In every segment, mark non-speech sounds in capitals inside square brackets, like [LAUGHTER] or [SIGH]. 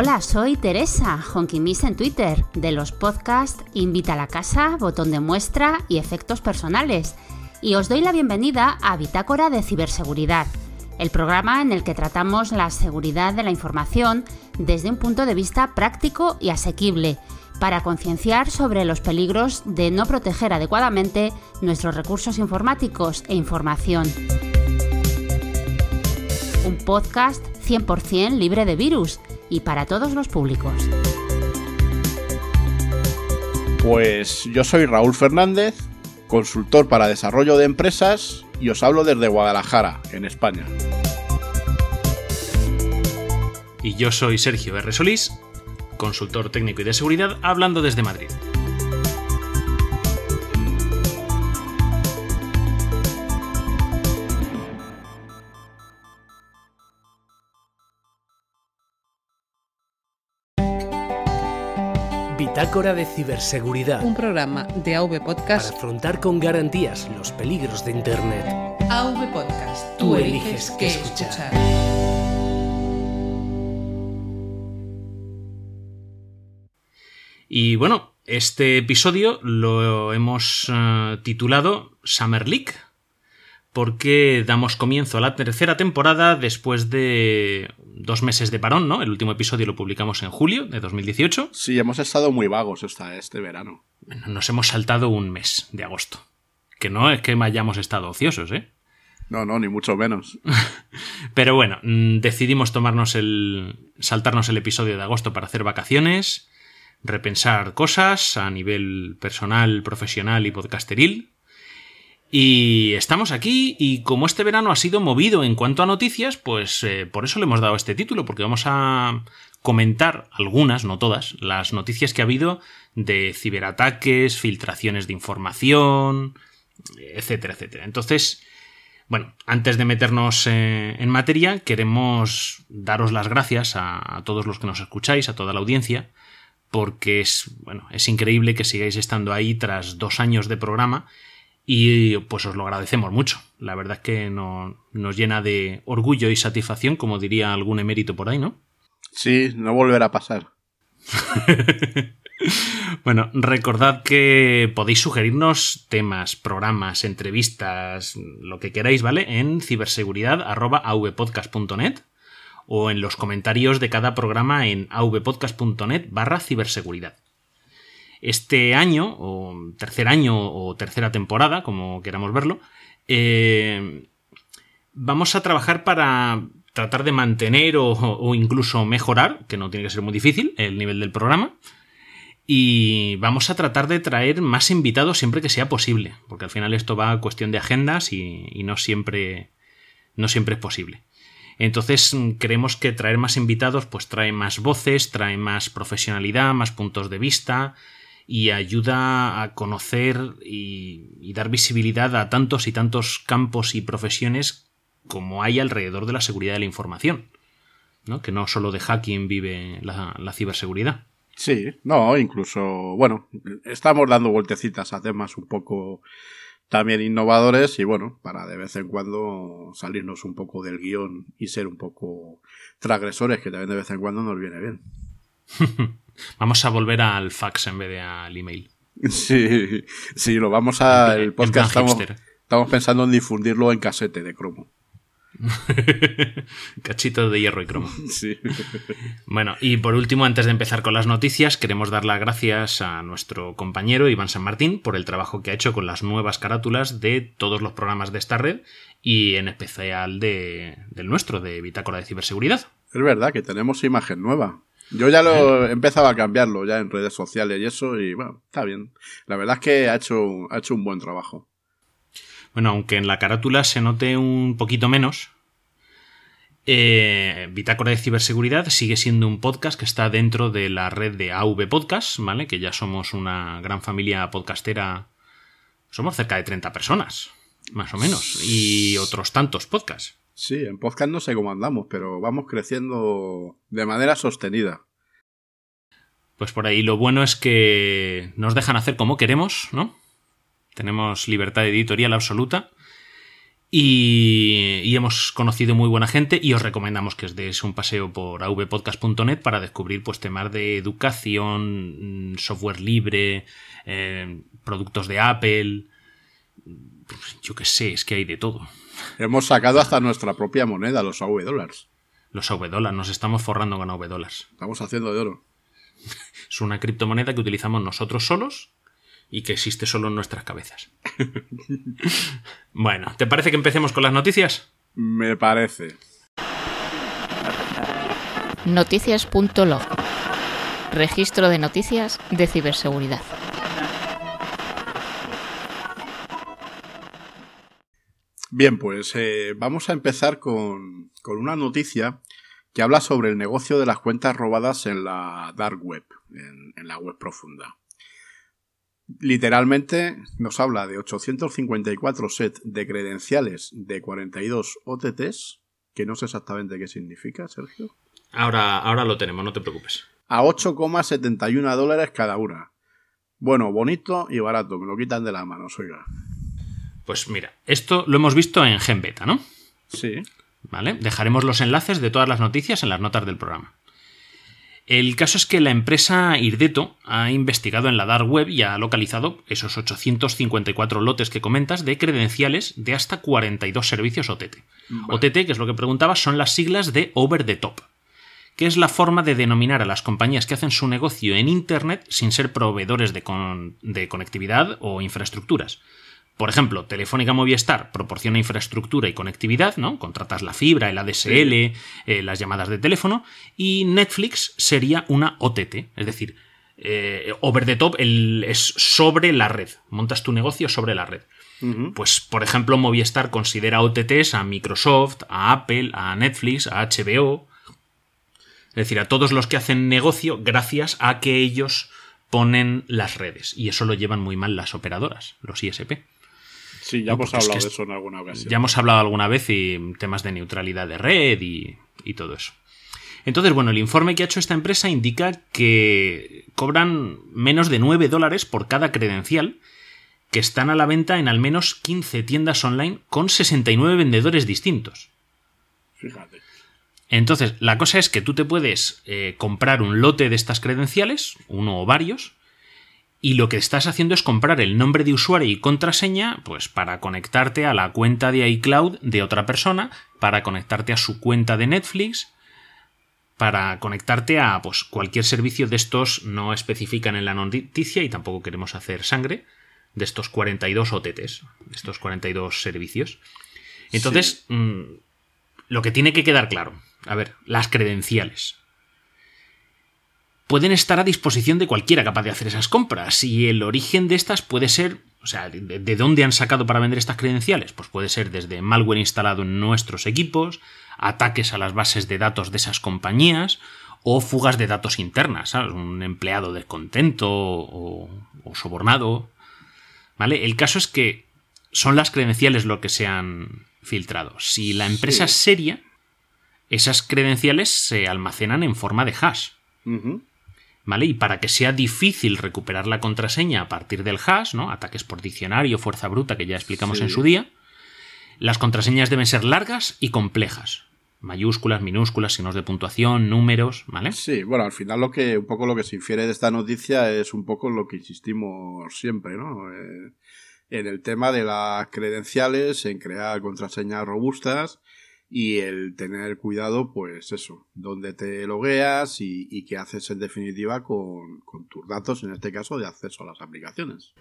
Hola, soy Teresa, Honky Miss en Twitter, de los podcasts Invita a la casa, Botón de muestra y Efectos personales. Y os doy la bienvenida a Bitácora de Ciberseguridad, el programa en el que tratamos la seguridad de la información desde un punto de vista práctico y asequible, para concienciar sobre los peligros de no proteger adecuadamente nuestros recursos informáticos e información. Un podcast 100% libre de virus y para todos los públicos. Pues yo soy Raúl Fernández, consultor para desarrollo de empresas y os hablo desde Guadalajara, en España. Y yo soy Sergio R. Solís, consultor técnico y de seguridad, hablando desde Madrid. Bitácora de Ciberseguridad. Un programa de AV Podcast. Para afrontar con garantías los peligros de Internet. AV Podcast. Tú eliges qué escuchar. Y bueno, este episodio lo hemos eh, titulado Summer League, porque damos comienzo a la tercera temporada después de dos meses de parón, ¿no? El último episodio lo publicamos en julio de 2018. Sí, hemos estado muy vagos esta, este verano. Nos hemos saltado un mes de agosto. Que no es que hayamos estado ociosos, ¿eh? No, no, ni mucho menos. [LAUGHS] Pero bueno, mm, decidimos tomarnos el. saltarnos el episodio de agosto para hacer vacaciones, repensar cosas a nivel personal, profesional y podcasteril. Y estamos aquí y como este verano ha sido movido en cuanto a noticias, pues eh, por eso le hemos dado este título, porque vamos a comentar algunas, no todas, las noticias que ha habido de ciberataques, filtraciones de información, etcétera, etcétera. Entonces, bueno, antes de meternos eh, en materia, queremos daros las gracias a, a todos los que nos escucháis, a toda la audiencia, porque es, bueno, es increíble que sigáis estando ahí tras dos años de programa y pues os lo agradecemos mucho. La verdad es que no, nos llena de orgullo y satisfacción, como diría algún emérito por ahí, ¿no? Sí, no volverá a pasar. [LAUGHS] bueno, recordad que podéis sugerirnos temas, programas, entrevistas, lo que queráis, ¿vale? En ciberseguridad.avpodcast.net o en los comentarios de cada programa en avpodcast.net barra ciberseguridad. Este año, o tercer año o tercera temporada, como queramos verlo, eh, vamos a trabajar para tratar de mantener o, incluso mejorar, que no tiene que ser muy difícil, el nivel del programa. Y vamos a tratar de traer más invitados siempre que sea posible, porque al final esto va a cuestión de agendas y, y no siempre no siempre es posible. Entonces creemos que traer más invitados pues trae más voces, trae más profesionalidad, más puntos de vista y ayuda a conocer y, y, dar visibilidad a tantos y tantos campos y profesiones como hay alrededor de la seguridad de la información. ¿no? Que no solo de hacking vive la, la ciberseguridad. Sí, no, incluso, bueno, estamos dando vueltecitas a temas un poco también innovadores y bueno, para de vez en cuando salirnos un poco del guion y ser un poco transgresores, que también de vez en cuando nos viene bien. [LAUGHS] vamos a volver al fax en vez de al email. Sí, sí, lo vamos a. El podcast estamos, estamos pensando en difundirlo en casete de cromo. [LAUGHS] Cachito de hierro y cromo. [LAUGHS] Sí. Bueno, y por último, antes de empezar con las noticias, queremos dar las gracias a nuestro compañero Iván San Martín por el trabajo que ha hecho con las nuevas carátulas de todos los programas de esta red y en especial de, del nuestro, de Bitácora de Ciberseguridad. Es verdad que tenemos imagen nueva. Yo ya lo he empezado a cambiarlo ya en redes sociales y eso, y bueno, está bien. La verdad es que ha hecho, ha hecho un buen trabajo. Bueno, aunque en la carátula se note un poquito menos, eh, Bitácora de Ciberseguridad sigue siendo un podcast que está dentro de la red de AV Podcast, ¿vale? Que ya somos una gran familia podcastera. Somos cerca de 30 personas, más o menos, y otros tantos podcasts. Sí, en podcast no sé cómo andamos, pero vamos creciendo de manera sostenida. Pues por ahí lo bueno es que nos dejan hacer como queremos, ¿no? Tenemos libertad editorial absoluta Y, y hemos conocido muy buena gente y os recomendamos que os deis un paseo por avpodcast.net para descubrir pues, temas de educación, mm, software libre, eh, productos de Apple. Yo qué sé, es que hay de todo. Hemos sacado hasta nuestra propia moneda, los AV dólares. Los AV dólares, nos estamos forrando con AV dólares. Estamos haciendo de oro. [LAUGHS] Es una criptomoneda que utilizamos nosotros solos y que existe solo en nuestras cabezas. [LAUGHS] bueno, ¿te parece que empecemos con las noticias? Me parece. Noticias.log. Registro de noticias de ciberseguridad. Bien, pues eh, vamos a empezar con, con una noticia que habla sobre el negocio de las cuentas robadas en la dark web, en, en la web profunda. Literalmente nos habla de 854 sets de credenciales de 42 OTTs, que no sé exactamente qué significa, Sergio. Ahora, ahora lo tenemos, no te preocupes. A 8,71 dólares cada una. Bueno, bonito y barato, me lo quitan de las manos, oiga. Pues mira, esto lo hemos visto en GenBeta, ¿no? Sí. ¿Vale? Dejaremos los enlaces de todas las noticias en las notas del programa. El caso es que la empresa Irdeto ha investigado en la dark web y ha localizado esos 854 lotes que comentas de credenciales de hasta 42 servicios OTT. Vale. OTT, que es lo que preguntabas, son las siglas de Over the Top, que es la forma de denominar a las compañías que hacen su negocio en Internet sin ser proveedores de, con- de conectividad o infraestructuras. Por ejemplo, Telefónica Movistar proporciona infraestructura y conectividad, ¿no? Contratas la fibra, el ADSL, eh, las llamadas de teléfono, y Netflix sería una OTT, es decir, eh, over the top el- es sobre la red. Montas tu negocio sobre la red. Pues, por ejemplo, Movistar considera OTTs a Microsoft, a Apple, a Netflix, a HBO. Es decir, a todos los que hacen negocio gracias a que ellos ponen las redes. Y eso lo llevan muy mal las operadoras, los ISP. Sí, ya hemos porque es hablado que de es- eso en alguna ocasión. Ya hemos hablado alguna vez y temas de neutralidad de red y, y todo eso. Entonces, bueno, el informe que ha hecho esta empresa indica que cobran menos de 9 dólares por cada credencial que están a la venta en al menos 15 tiendas online con 69 vendedores distintos. Fíjate. Entonces, la cosa es que tú te puedes eh, comprar un lote de estas credenciales, uno o varios, y lo que estás haciendo es comprar el nombre de usuario y contraseña, pues para conectarte a la cuenta de iCloud de otra persona, para conectarte a su cuenta de Netflix, para conectarte a pues, cualquier servicio de estos no especifican en la noticia y tampoco queremos hacer sangre de estos 42 OTTs, de estos 42 servicios. Entonces, mm, lo que tiene que quedar claro, a ver, las credenciales. Pueden estar a disposición de cualquiera capaz de hacer esas compras y el origen de estas puede ser, o sea, de, de dónde han sacado para vender estas credenciales, pues puede ser desde malware instalado en nuestros equipos, ataques a las bases de datos de esas compañías o fugas de datos internas, ¿sabes? Un empleado descontento o, o sobornado, ¿vale? El caso es que son las credenciales lo que se han filtrado. Si la empresa Sí. es seria, esas credenciales se almacenan en forma de hash. ¿Vale? Y para que sea difícil recuperar la contraseña a partir del hash, ¿no? Ataques por diccionario, fuerza bruta, que ya explicamos Sí. en su día. Las contraseñas deben ser largas y complejas. Mayúsculas, minúsculas, signos de puntuación, números, ¿vale? Sí, bueno, al final lo que un poco lo que se infiere de esta noticia es un poco lo que insistimos siempre, ¿no? Eh, en el tema de las credenciales, en crear contraseñas robustas y el tener cuidado, pues eso, donde te logueas y, y qué haces en definitiva con, con tus datos, en este caso de acceso a las aplicaciones.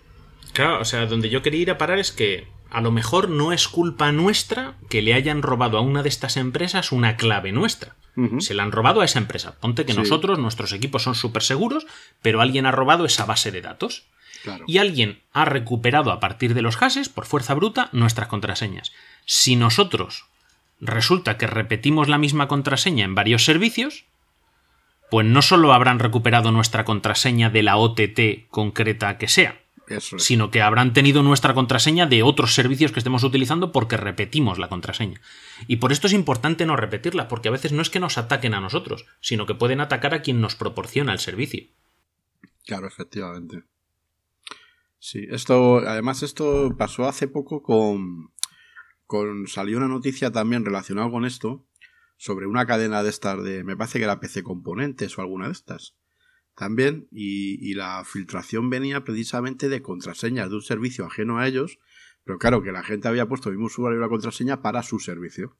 Claro, o sea, donde yo quería ir a parar es que a lo mejor no es culpa nuestra que le hayan robado a una de estas empresas una clave nuestra. Se la han robado a esa empresa. Ponte que Sí. nosotros, nuestros equipos son súper seguros, pero alguien ha robado esa base de datos. Claro. y alguien ha recuperado a partir de los hashes, por fuerza bruta, nuestras contraseñas. Si nosotros resulta que repetimos la misma contraseña en varios servicios, pues no solo habrán recuperado nuestra contraseña de la OTT concreta que sea, es. sino que habrán tenido nuestra contraseña de otros servicios que estemos utilizando porque repetimos la contraseña. Y por esto es importante no repetirla, porque a veces no es que nos ataquen a nosotros, sino que pueden atacar a quien nos proporciona el servicio. Claro, efectivamente. Sí, esto, además esto pasó hace poco con, con, salió una noticia también relacionada con esto sobre una cadena de estas de, me parece que era PC Componentes o alguna de estas. También, y, y la filtración venía precisamente de contraseñas de un servicio ajeno a ellos, pero claro que la gente había puesto el mismo usuario y la contraseña para su servicio.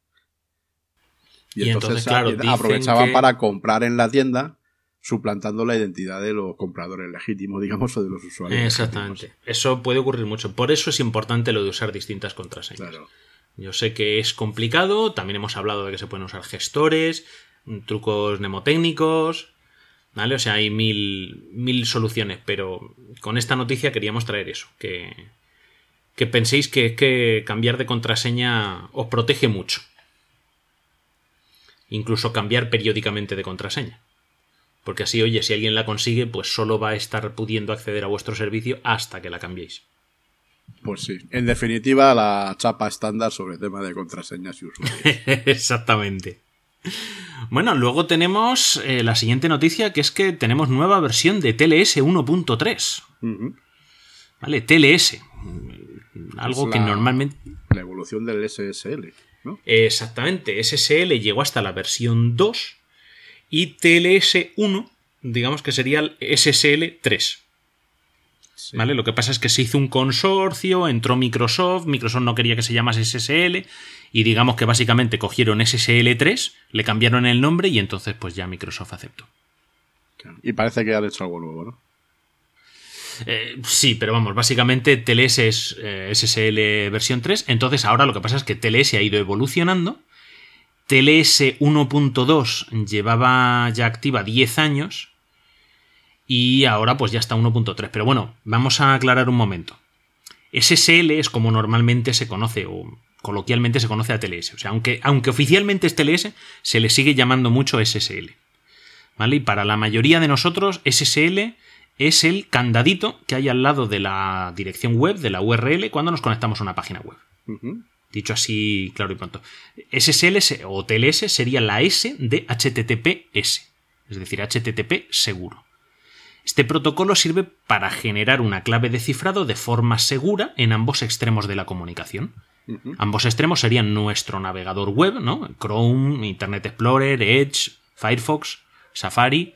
Y, Y entonces, entonces, claro, a- dicen aprovechaban que- para comprar en la tienda, suplantando la identidad de los compradores legítimos, digamos, o de los usuarios. Exactamente. Eso puede ocurrir mucho. Por eso es importante lo de usar distintas contraseñas. Claro. Yo sé que es complicado, también hemos hablado de que se pueden usar gestores, trucos mnemotécnicos, ¿vale? O sea, hay mil, mil soluciones, pero con esta noticia queríamos traer eso, que, que penséis que, que cambiar de contraseña os protege mucho. Incluso cambiar periódicamente de contraseña. Porque así, oye, si alguien la consigue, pues solo va a estar pudiendo acceder a vuestro servicio hasta que la cambiéis. Pues sí. En definitiva, la chapa estándar sobre el tema de contraseñas y usuarios. [LAUGHS] Exactamente. Bueno, luego tenemos eh, la siguiente noticia, que es que tenemos nueva versión de TLS 1.3. Ujú. ¿Vale? TLS. Algo que normalmente... La evolución del SSL, ¿no? Exactamente, SSL llegó hasta la versión 2 y TLS 1, digamos que sería el SSL 3. Sí. ¿Vale? Lo que pasa es que se hizo un consorcio, entró Microsoft, Microsoft no quería que se llamase SSL y digamos que básicamente cogieron SSL 3, le cambiaron el nombre y entonces pues ya Microsoft aceptó. Y parece que han hecho algo nuevo, ¿no? Eh, sí, pero vamos, básicamente TLS es eh, SSL versión 3, entonces ahora lo que pasa es que TLS ha ido evolucionando. TLS 1.2 llevaba ya activa 10 años y ahora pues ya está 1.3. Pero bueno, vamos a aclarar un momento. SSL es como normalmente se conoce o coloquialmente se conoce a TLS. O sea, aunque, aunque oficialmente es TLS, se le sigue llamando mucho SSL. ¿Vale? Y para la mayoría de nosotros, SSL es el candadito que hay al lado de la dirección web, de la URL, cuando nos conectamos a una página web. Dicho así, claro y pronto. SSL o TLS sería la S de HTTPS, es decir, HTTP seguro. Este protocolo sirve para generar una clave de cifrado de forma segura en ambos extremos de la comunicación. Ambos extremos serían nuestro navegador web, ¿no? Chrome, Internet Explorer, Edge, Firefox, Safari.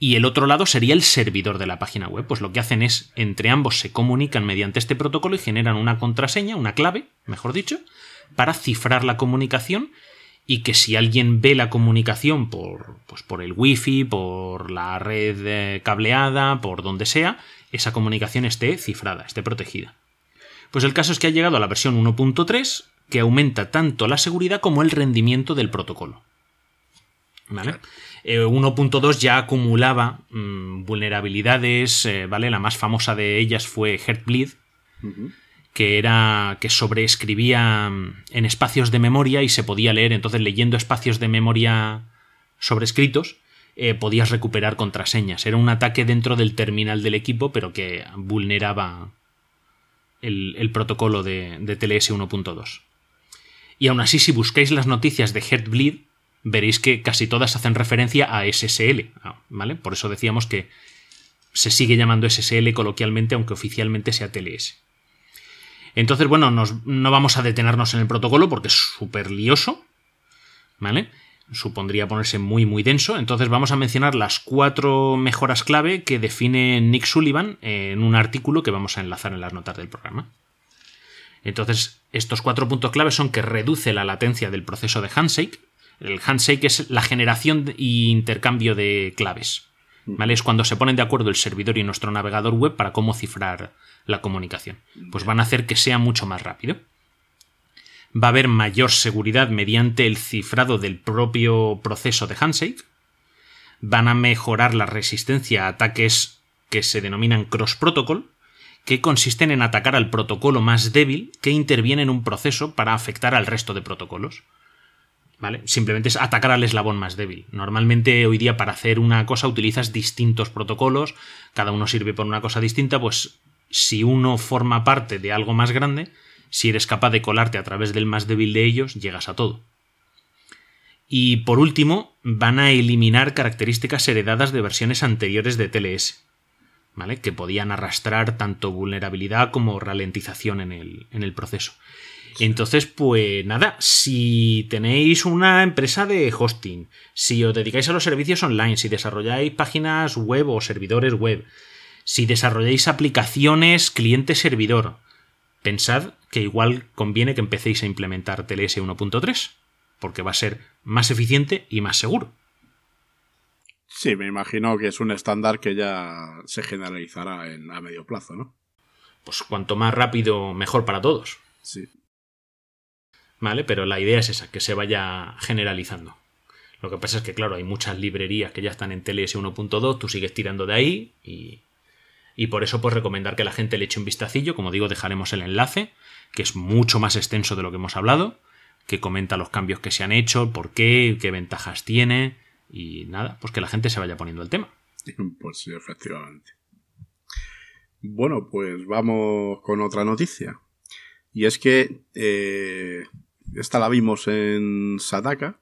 Y el otro lado sería el servidor de la página web. Pues lo que hacen es, entre ambos se comunican mediante este protocolo y generan una contraseña, una clave, mejor dicho, para cifrar la comunicación y que si alguien ve la comunicación por, pues por el wifi, por la red eh, cableada, por donde sea, esa comunicación esté cifrada, esté protegida. Pues el caso es que ha llegado a la versión 1.3 que aumenta tanto la seguridad como el rendimiento del protocolo. ¿Vale? Eh, 1.2 ya acumulaba mm, vulnerabilidades, eh, ¿vale? La más famosa de ellas fue Heartbleed. Que era que sobreescribía mm, en espacios de memoria y se podía leer, entonces leyendo espacios de memoria sobrescritos, eh, podías recuperar contraseñas. Era un ataque dentro del terminal del equipo, pero que vulneraba el, el protocolo de, de TLS 1.2. Y aún así, si buscáis las noticias de Heartbleed, veréis que casi todas hacen referencia a SSL, ah, ¿vale? Por eso decíamos que se sigue llamando SSL coloquialmente, aunque oficialmente sea TLS. Entonces, bueno, no vamos a detenernos en el protocolo porque es súper lioso, ¿vale? Supondría ponerse muy, muy denso. Entonces vamos a mencionar las cuatro mejoras clave que define Nick Sullivan en un artículo que vamos a enlazar en las notas del programa. Entonces, estos cuatro puntos clave son que reduce la latencia del proceso de handshake. El handshake es la generación e intercambio de claves. ¿Vale? Es cuando se ponen de acuerdo el servidor y nuestro navegador web para cómo cifrar la comunicación. Pues van a hacer que sea mucho más rápido. Va a haber mayor seguridad mediante el cifrado del propio proceso de handshake. Van a mejorar la resistencia a ataques que se denominan cross-protocol, que consisten en atacar al protocolo más débil que interviene en un proceso para afectar al resto de protocolos. ¿Vale? Simplemente es atacar al eslabón más débil. Normalmente hoy día para hacer una cosa utilizas distintos protocolos, cada uno sirve por una cosa distinta, pues si uno forma parte de algo más grande, si eres capaz de colarte a través del más débil de ellos, llegas a todo. Y por último, van a eliminar características heredadas de versiones anteriores de TLS, ¿vale? Que podían arrastrar tanto vulnerabilidad como ralentización en el, en el proceso. Entonces, pues nada, si tenéis una empresa de hosting, si os dedicáis a los servicios online, si desarrolláis páginas web o servidores web, si desarrolláis aplicaciones cliente-servidor, pensad que igual conviene que empecéis a implementar TLS 1.3, porque va a ser más eficiente y más seguro. Sí, me imagino que es un estándar que ya se generalizará en, a medio plazo, ¿no? Pues cuanto más rápido, mejor para todos. Sí. ¿Vale? Pero la idea es esa, que se vaya generalizando. Lo que pasa es que, claro, hay muchas librerías que ya están en TLS 1.2, tú sigues tirando de ahí y, y por eso pues recomendar que la gente le eche un vistacillo, como digo, dejaremos el enlace, que es mucho más extenso de lo que hemos hablado, que comenta los cambios que se han hecho, por qué, qué ventajas tiene y nada, pues que la gente se vaya poniendo el tema. [LAUGHS] Pues sí, efectivamente. Bueno, pues vamos con otra noticia. Y es que eh, esta la vimos en Sadaka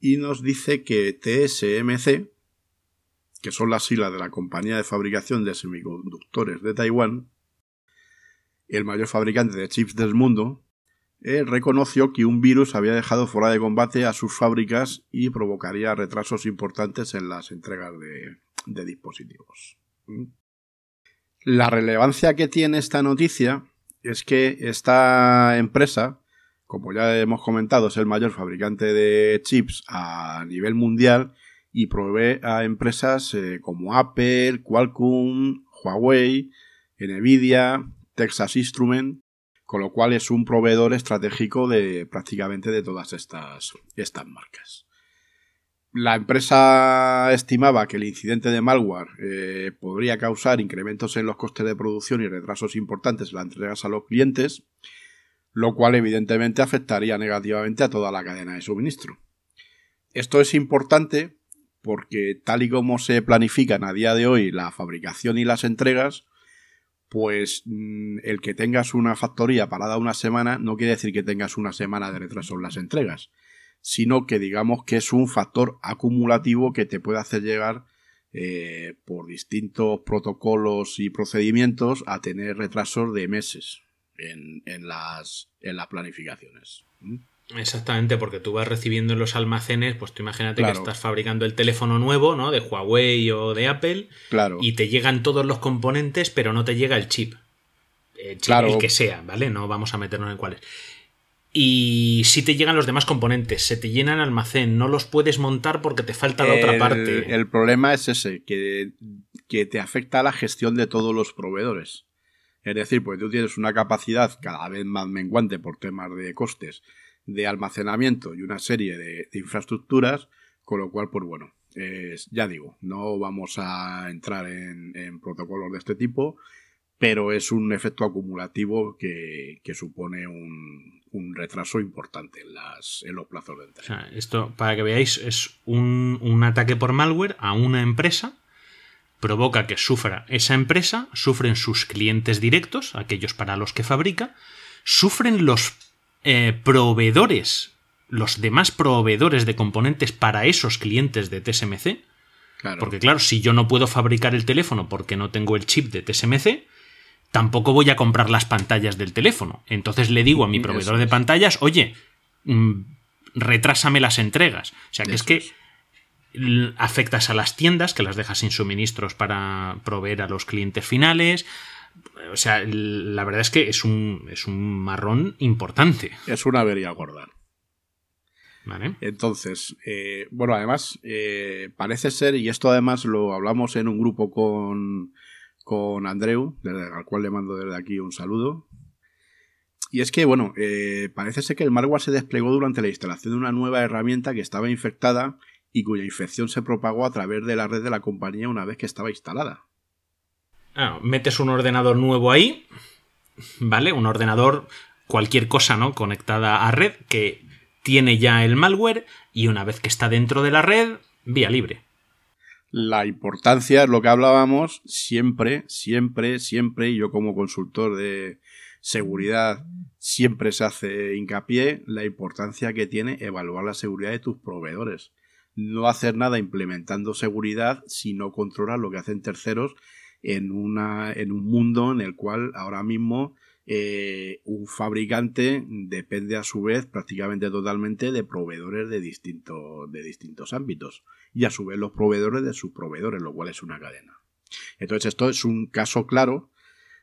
y nos dice que TSMC, que son las siglas de la compañía de fabricación de semiconductores de Taiwán, el mayor fabricante de chips del mundo, eh, reconoció que un virus había dejado fuera de combate a sus fábricas y provocaría retrasos importantes en las entregas de, dispositivos. ¿Mm? La relevancia que tiene esta noticia es que esta empresa, como ya hemos comentado, es el mayor fabricante de chips a nivel mundial y provee a empresas eh, como Apple, Qualcomm, Huawei, Nvidia, Texas Instrument, con lo cual es un proveedor estratégico de prácticamente de todas estas, estas marcas. La empresa estimaba que el incidente de malware eh, podría causar incrementos en los costes de producción y retrasos importantes en las entregas a los clientes, lo cual evidentemente afectaría negativamente a toda la cadena de suministro. Esto es importante porque tal y como se planifican a día de hoy la fabricación y las entregas, pues mm, el que tengas una factoría parada una semana no quiere decir que tengas una semana de retraso en las entregas, sino que digamos que es un factor acumulativo que te puede hacer llegar eh, por distintos protocolos y procedimientos a tener retrasos de meses en, las, en las planificaciones. Exactamente, porque tú vas recibiendo en los almacenes, pues tú imagínate Claro. que estás fabricando el teléfono nuevo, ¿no? De Huawei o de Apple, Claro. y te llegan todos los componentes, pero no te llega el chip. El chip, Claro. el que sea, ¿vale? No vamos a meternos en cuáles. Y si te llegan los demás componentes, se te llena el almacén, no los puedes montar porque te falta la otra parte. El problema es ese, que, que te afecta a la gestión de todos los proveedores. Es decir, pues tú tienes una capacidad cada vez más menguante por temas de costes, de almacenamiento y una serie de, infraestructuras, con lo cual, pues bueno, ya digo, no vamos a entrar en, protocolos de este tipo, pero es un efecto acumulativo que, supone un, un retraso importante en, los plazos de entrega. esto, para que veáis, es un, un ataque por malware a una empresa, provoca que sufra esa empresa, sufren sus clientes directos, aquellos para los que fabrica, sufren los eh, proveedores, los demás proveedores de componentes para esos clientes de TSMC, Claro. porque claro, si yo no puedo fabricar el teléfono porque no tengo el chip de TSMC, tampoco voy a comprar las pantallas del teléfono. Entonces le digo a mi proveedor de pantallas, oye, mm, retrásame las entregas. O sea que es que es. afectas a las tiendas, que las dejas sin suministros para proveer a los clientes finales. O sea, la verdad es que es un, es un marrón importante. Es una avería gorda. ¿Vale? Entonces, eh, bueno, además, eh, parece ser, y esto además lo hablamos en un grupo con, con Andreu, desde- al cual le mando desde aquí un saludo. Y es que, bueno, eh, parece ser que el malware se desplegó durante la instalación de una nueva herramienta que estaba infectada y cuya infección se propagó a través de la red de la compañía una vez que estaba instalada. Ah, metes un ordenador nuevo ahí, ¿vale? Un ordenador, cualquier cosa, ¿no? Conectada a red que tiene ya el malware y una vez que está dentro de la red, vía libre. La importancia es lo que hablábamos siempre, siempre, siempre, y yo como consultor de seguridad siempre se hace hincapié la importancia que tiene evaluar la seguridad de tus proveedores. No hacer nada implementando seguridad si no controlas lo que hacen terceros en, una, en un mundo en el cual ahora mismo eh, un fabricante depende a su vez prácticamente totalmente de proveedores de, distintos de distintos ámbitos y a su vez los proveedores de sus proveedores, lo cual es una cadena. Entonces esto es un caso claro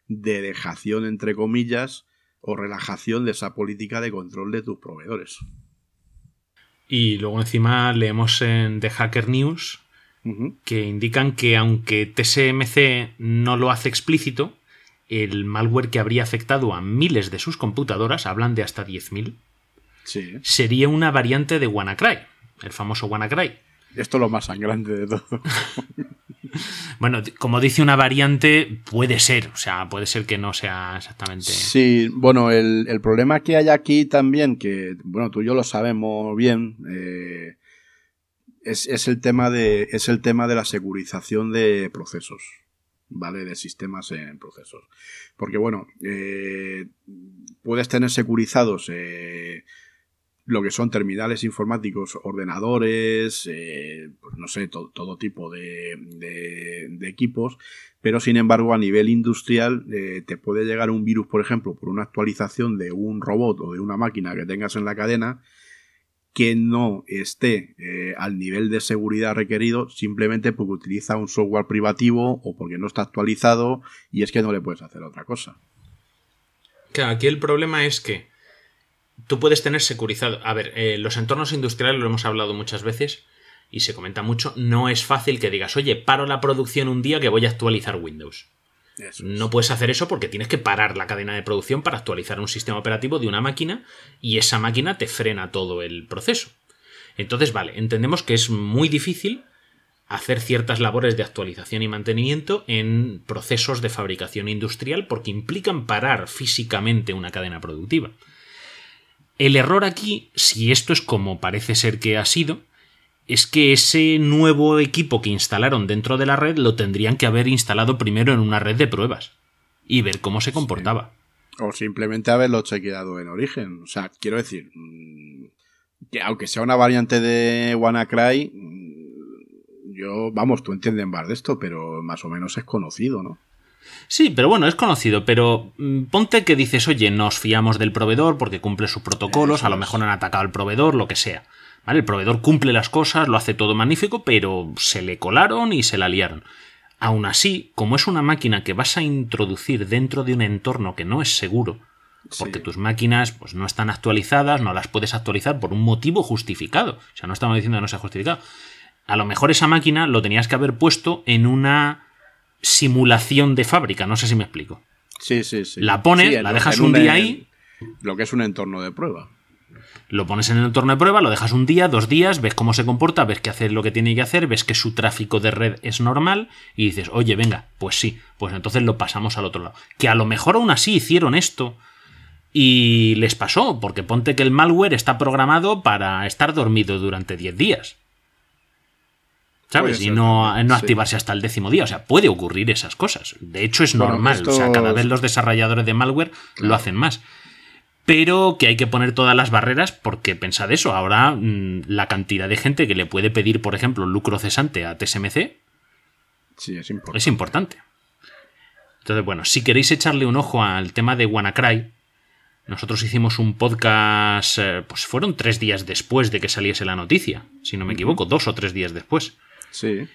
de dejación entre comillas o relajación de esa política de control de tus proveedores. Y luego encima leemos en The Hacker News que indican que aunque TSMC no lo hace explícito, el malware que habría afectado a miles de sus computadoras, hablan de hasta 10.000, sería una variante de WannaCry, el famoso WannaCry. Esto es lo más sangrante de todo. [LAUGHS] bueno, como dice una variante, puede ser, o sea, puede ser que no sea exactamente. Sí, bueno, el, problema que hay aquí también, que, bueno, tú y yo lo sabemos bien, eh, es, el tema de, es el tema de la segurización de procesos. ¿Vale? De sistemas en procesos. Porque, bueno, eh, puedes tener securizados eh, lo que son terminales informáticos, ordenadores, eh, pues no sé, todo tipo de, de, equipos, pero sin embargo a nivel industrial eh, te puede llegar un virus, por ejemplo, por una actualización de un robot o de una máquina que tengas en la cadena que no esté eh, al nivel de seguridad requerido simplemente porque utiliza un software privativo o porque no está actualizado y es que no le puedes hacer otra cosa. Claro, aquí el problema es que tú puedes tener securizado. A ver, eh, los entornos industriales lo hemos hablado muchas veces y se comenta mucho. No es fácil que digas, oye, paro la producción un día que voy a actualizar Windows. No puedes hacer eso porque tienes que parar la cadena de producción para actualizar un sistema operativo de una máquina y esa máquina te frena todo el proceso. Entonces, vale, entendemos que es muy difícil hacer ciertas labores de actualización y mantenimiento en procesos de fabricación industrial porque implican parar físicamente una cadena productiva. El error aquí, si esto es como parece ser que ha sido, es que ese nuevo equipo que instalaron dentro de la red lo tendrían que haber instalado primero en una red de pruebas y ver cómo se comportaba. O simplemente haberlo chequeado en origen. O sea, quiero decir, mm, que aunque sea una variante de WannaCry, mm, yo, vamos, tú entiendes más de esto, pero más o menos es conocido, ¿no? Sí, pero bueno, es conocido, pero mm, ponte que dices, oye, nos fiamos del proveedor porque cumple sus protocolos, a lo mejor han atacado al proveedor, lo que sea. ¿Vale? El proveedor cumple las cosas, lo hace todo magnífico, pero se le colaron y se la liaron. Aún así, como es una máquina que vas a introducir dentro de un entorno que no es seguro, porque tus máquinas pues, no están actualizadas, no las puedes actualizar por un motivo justificado. O sea, no estamos diciendo que no sea justificado. A lo mejor esa máquina lo tenías que haber puesto en una simulación de fábrica, no sé si me explico. Sí, sí, sí. La pones, la dejas un, día ahí. Lo que es un entorno de prueba. Lo pones en el entorno de prueba, lo dejas un día, dos días, ves cómo se comporta, ves que hace lo que tiene que hacer, ves que su tráfico de red es normal y dices, oye, venga, pues sí, pues entonces lo pasamos al otro lado. Que a lo mejor aún así hicieron esto y les pasó, porque ponte que el malware está programado para estar dormido durante 10 días. ¿Sabes? Y no, no activarse hasta el décimo día. O sea, puede ocurrir esas cosas. De hecho, es normal. O sea, cada vez los desarrolladores de malware lo hacen más. Pero que hay que poner todas las barreras porque pensad eso. Ahora mm, la cantidad de gente que le puede pedir, por ejemplo, lucro cesante a TSMC sí, es, importante. es importante. Entonces, bueno, si queréis echarle un ojo al tema de WannaCry, nosotros hicimos un podcast, eh, pues fueron tres días después de que saliese la noticia, si no me equivoco, dos o tres días después. Sí.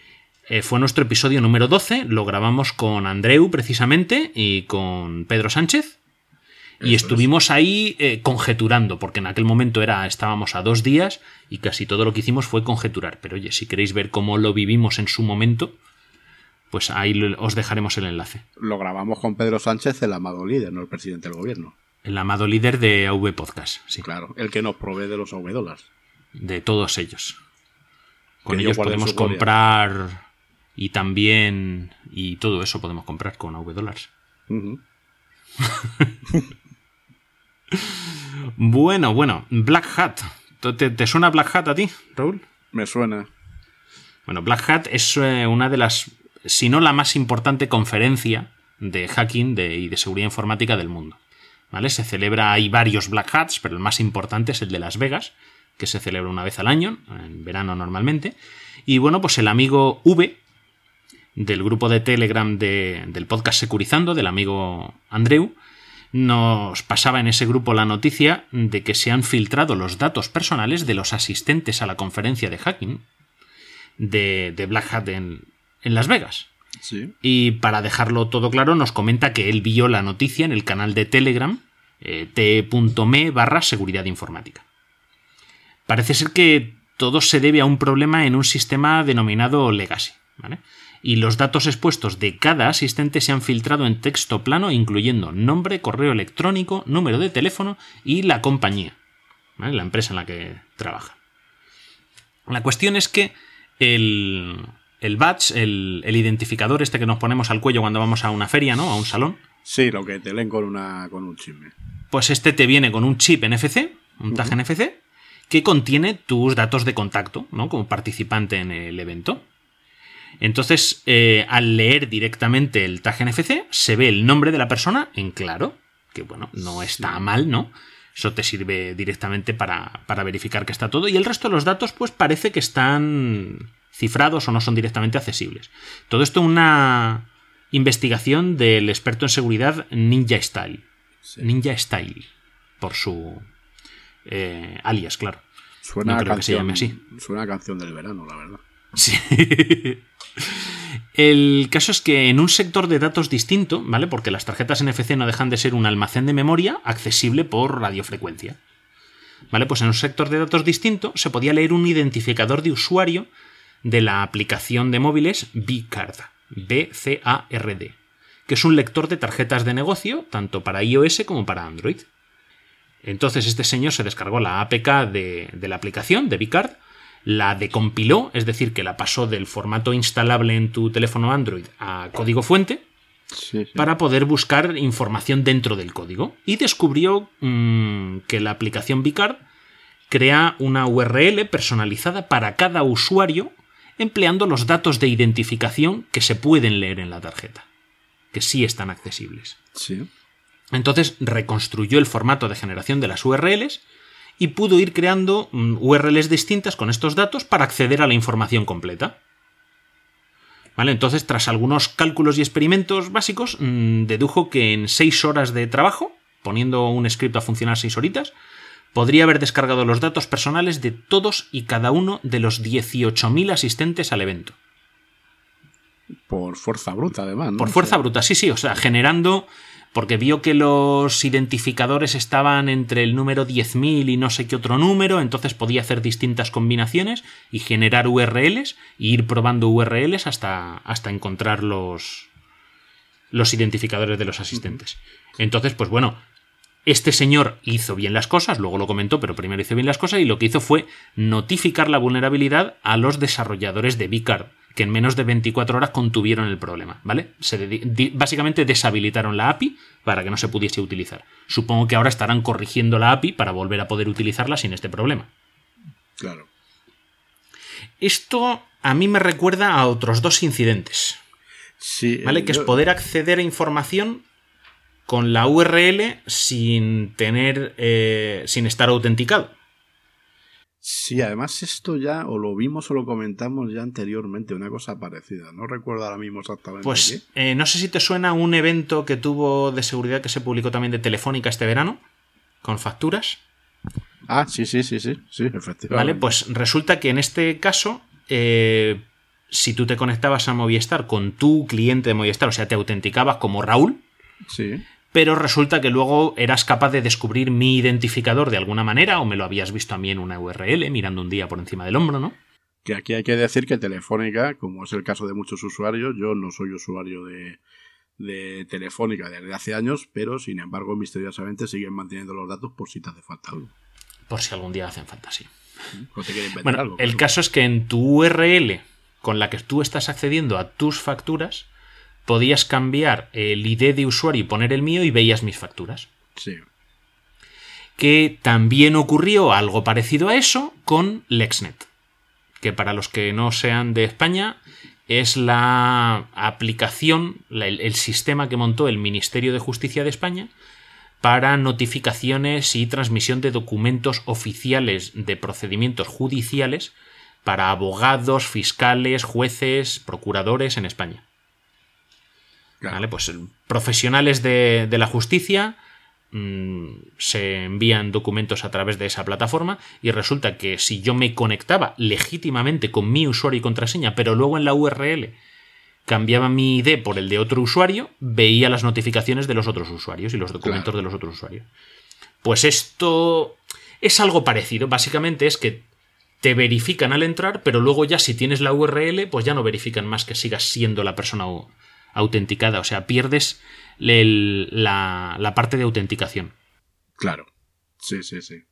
Eh, fue nuestro episodio número 12, lo grabamos con Andreu precisamente y con Pedro Sánchez. Y estuvimos ahí eh, conjeturando, porque en aquel momento era, estábamos a dos días y casi todo lo que hicimos fue conjeturar. Pero oye, si queréis ver cómo lo vivimos en su momento, pues ahí os dejaremos el enlace. Lo grabamos con Pedro Sánchez, el amado líder, no el presidente del gobierno. El amado líder de AV Podcast, sí. Claro, el que nos provee de los AV dólares. De todos ellos. Con ellos podemos comprar y también y todo eso podemos comprar con AV dólares. [LAUGHS] bueno, bueno, Black Hat. ¿Te, suena Black Hat a ti, Raúl? Me suena. Bueno, Black Hat es eh, una de las, si no la más importante conferencia de hacking y de seguridad informática del mundo. ¿Vale? Se celebra, hay varios Black Hats, pero el más importante es el de Las Vegas, que se celebra una vez al año, en verano normalmente. Y bueno, pues el amigo V del grupo de Telegram de- del podcast Securizando, del amigo Andreu, nos pasaba en ese grupo la noticia de que se han filtrado los datos personales de los asistentes a la conferencia de hacking de, de Black Hat en, en Las Vegas. Sí. Y para dejarlo todo claro, nos comenta que él vio la noticia en el canal de Telegram, eh, t.me barra seguridad informática. Parece ser que todo se debe a un problema en un sistema denominado Legacy. ¿vale? Y los datos expuestos de cada asistente se han filtrado en texto plano, incluyendo nombre, correo electrónico, número de teléfono y la compañía, ¿vale? la empresa en la que trabaja. La cuestión es que el, el badge, el, el identificador este que nos ponemos al cuello cuando vamos a una feria, ¿no? A un salón, Sí, lo que te leen con, una, con un chisme. pues este te viene con un chip NFC, un tag NFC, que contiene tus datos de contacto, ¿no? Como participante en el evento. Entonces, eh, al leer directamente el tag NFC, se ve el nombre de la persona en claro, que bueno, no está mal, ¿no? Eso te sirve directamente para, para verificar que está todo. Y el resto de los datos, pues parece que están cifrados o no son directamente accesibles. Todo esto una investigación del experto en seguridad Ninja Style. Sí. Ninja Style, por su eh, alias, claro. Suena, No a creo que se llame así. suena a canción del verano, la verdad. Sí. El caso es que en un sector de datos distinto, ¿vale? Porque las tarjetas NFC no dejan de ser un almacén de memoria accesible por radiofrecuencia. ¿Vale? Pues en un sector de datos distinto se podía leer un identificador de usuario de la aplicación de móviles Bcard, B-C-A-R-D, que es un lector de tarjetas de negocio tanto para iOS como para Android. Entonces este señor se descargó la APK de, de la aplicación de Bcard, la decompiló, es decir, que la pasó del formato instalable en tu teléfono Android a código fuente, Sí, sí. para poder buscar información dentro del código. Y descubrió mm, que la aplicación Bicard crea una URL personalizada para cada usuario empleando los datos de identificación que se pueden leer en la tarjeta, que sí están accesibles. Sí. Entonces reconstruyó el formato de generación de las URLs y pudo ir creando mm, URLs distintas con estos datos para acceder a la información completa. ¿Vale? Entonces, tras algunos cálculos y experimentos básicos, mm, dedujo que en 6 horas de trabajo, poniendo un script a funcionar 6 horitas, podría haber descargado los datos personales de todos y cada uno de los 18.000 asistentes al evento. Por fuerza bruta, además. ¿no? Por fuerza bruta, sí, sí, o sea, generando. Porque vio que los identificadores estaban entre el número 10.000 y no sé qué otro número, entonces podía hacer distintas combinaciones y generar URLs e ir probando URLs hasta, hasta encontrar los, los identificadores de los asistentes. Entonces, pues bueno, este señor hizo bien las cosas, luego lo comentó, pero primero hizo bien las cosas y lo que hizo fue notificar la vulnerabilidad a los desarrolladores de Bicard, que en menos de 24 horas contuvieron el problema, ¿vale? Se básicamente deshabilitaron la API para que no se pudiese utilizar. Supongo que ahora estarán corrigiendo la API para volver a poder utilizarla sin este problema. Claro. Esto a mí me recuerda a otros dos incidentes. Sí. ¿Vale? eh, Que es poder acceder a información con la URL sin tener. eh, sin estar autenticado. Sí, además esto ya o lo vimos o lo comentamos ya anteriormente, una cosa parecida. No recuerdo ahora mismo exactamente Pues eh, no sé si te suena un evento que tuvo de seguridad que se publicó también de Telefónica este verano, con facturas. Ah, sí, sí, sí, sí, sí, efectivamente. ¿Vale? Pues resulta que en este caso, eh, si tú te conectabas a Movistar con tu cliente de Movistar, o sea, te autenticabas como Raúl, Sí, pero resulta que luego eras capaz de descubrir mi identificador de alguna manera, o me lo habías visto a mí en una URL, mirando un día por encima del hombro, ¿no? que aquí hay que decir que Telefónica, como es el caso de muchos usuarios, yo no soy usuario de, de Telefónica desde hace años, pero sin embargo misteriosamente siguen manteniendo los datos por si te hace falta algo. Por si algún día hacen falta, sí. Te Bueno, algo. el caso es que en tu URL con la que tú estás accediendo a tus facturas, podías cambiar el ID de usuario y poner el mío y veías mis facturas. Sí, Que también ocurrió algo parecido a eso con LexNet, que para los que no sean de España es la aplicación, el, el sistema que montó el Ministerio de Justicia de España para notificaciones y transmisión de documentos oficiales de procedimientos judiciales para abogados, fiscales, jueces, procuradores en España. Claro. ¿Vale? Pues profesionales de, de la justicia mm, se envían documentos a través de esa plataforma y resulta que si yo me conectaba legítimamente con mi usuario y contraseña, pero luego en la URL cambiaba mi ID por el de otro usuario, veía las notificaciones de los otros usuarios y los documentos Claro. de los otros usuarios. Pues esto es algo parecido. Básicamente es que te verifican al entrar, pero luego ya si tienes la URL, pues ya no verifican más que sigas siendo la persona autenticada. O sea, pierdes el- la, la parte de autenticación. Claro. Sí, sí, sí.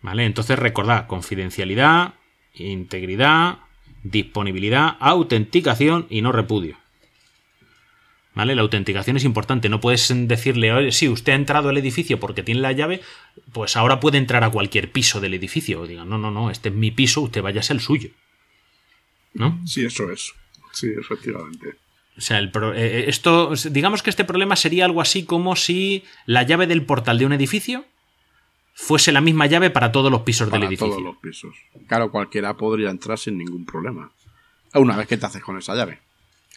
¿Vale? Entonces recordad, confidencialidad, integridad, disponibilidad, autenticación y no repudio. ¿Vale? La autenticación es importante. No puedes decirle, oye, sí, usted ha entrado al edificio porque tiene la llave, pues ahora puede entrar a cualquier piso del edificio. O digan, no, no, no, este es mi piso, usted váyase al suyo. ¿No? Sí, eso es. Sí, efectivamente. O sea, el pro- eh, esto, digamos que este problema sería algo así como si la llave del portal de un edificio fuese la misma llave para todos los pisos del Para edificio. todos los pisos. Claro, cualquiera podría entrar sin ningún problema. Una vez que te haces con esa llave.